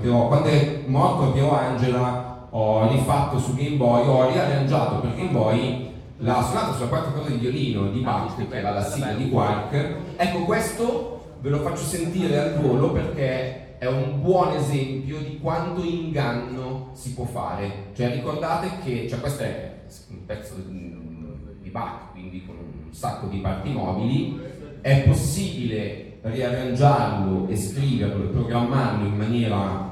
metterò, quando è morto Piero Angela ho rifatto su Game Boy, ho riarrangiato per Game Boy la sonata sulla quarta cosa di violino di Bach, che era la sigla di Quark. Ecco, questo ve lo faccio sentire al volo perché è un buon esempio di quanto inganno si può fare. Cioè ricordate che, cioè questo è un pezzo di Bach, quindi con un sacco di parti mobili, è possibile riarrangiarlo e scriverlo e programmarlo in maniera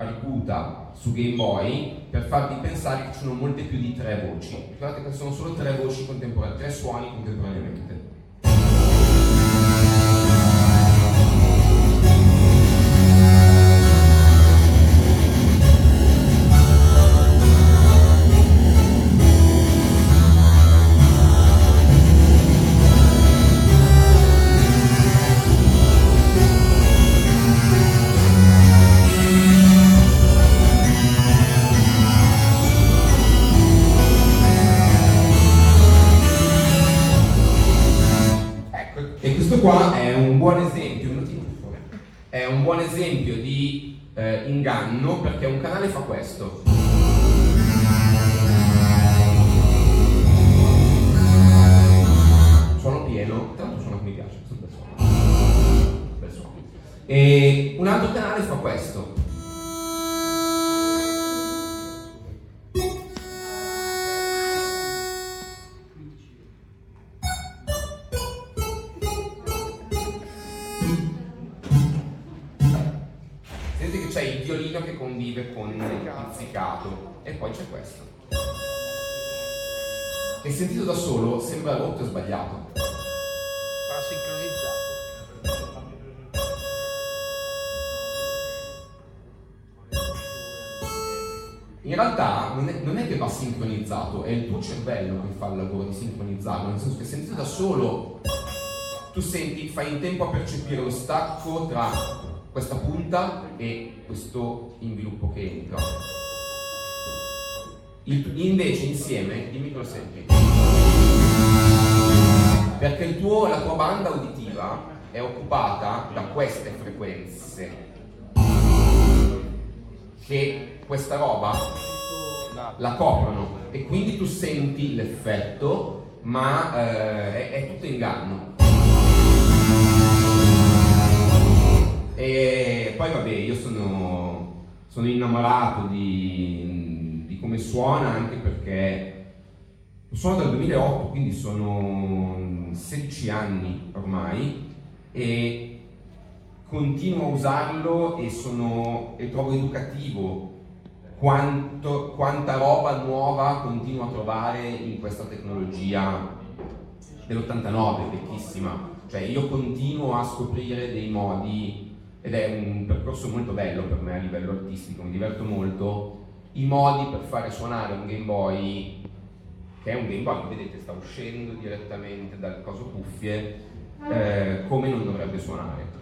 arguta su Game Boy per farvi pensare che ci sono molte più di tre voci. Ricordate che sono solo tre voci contemporanee, tre suoni contemporaneamente. Buon esempio di eh, inganno perché un canale fa questo. Suono pieno, tanto suono che mi piace, questo. Bel suono. E un altro canale fa questo. Convive con il pizzicato. e poi c'è questo. Che sentito da solo sembra rotto e sbagliato. Va sincronizzato. In realtà non è, non è, che va sincronizzato, è il tuo cervello che fa il lavoro di sincronizzarlo, nel senso che sentito da solo tu senti, fai in tempo a percepire lo stacco tra questa punta e questo inviluppo che entra. Invece insieme, dimmi che lo senti. Perché tuo, la tua banda uditiva è occupata da queste frequenze che questa roba la coprono e quindi tu senti l'effetto ma eh, è, è tutto inganno vabbè, io sono, sono innamorato di, di, come suona anche perché suono dal 2008, quindi sono 16 anni ormai e continuo a usarlo e, sono, e trovo educativo quanto, quanta roba nuova continuo a trovare in questa tecnologia dell'89, vecchissima. Cioè io continuo a scoprire dei modi ed è un percorso molto bello per me a livello artistico, mi diverto molto, i modi per fare suonare un Game Boy, che è un Game Boy, vedete sta uscendo direttamente dal coso cuffie, eh, come non dovrebbe suonare.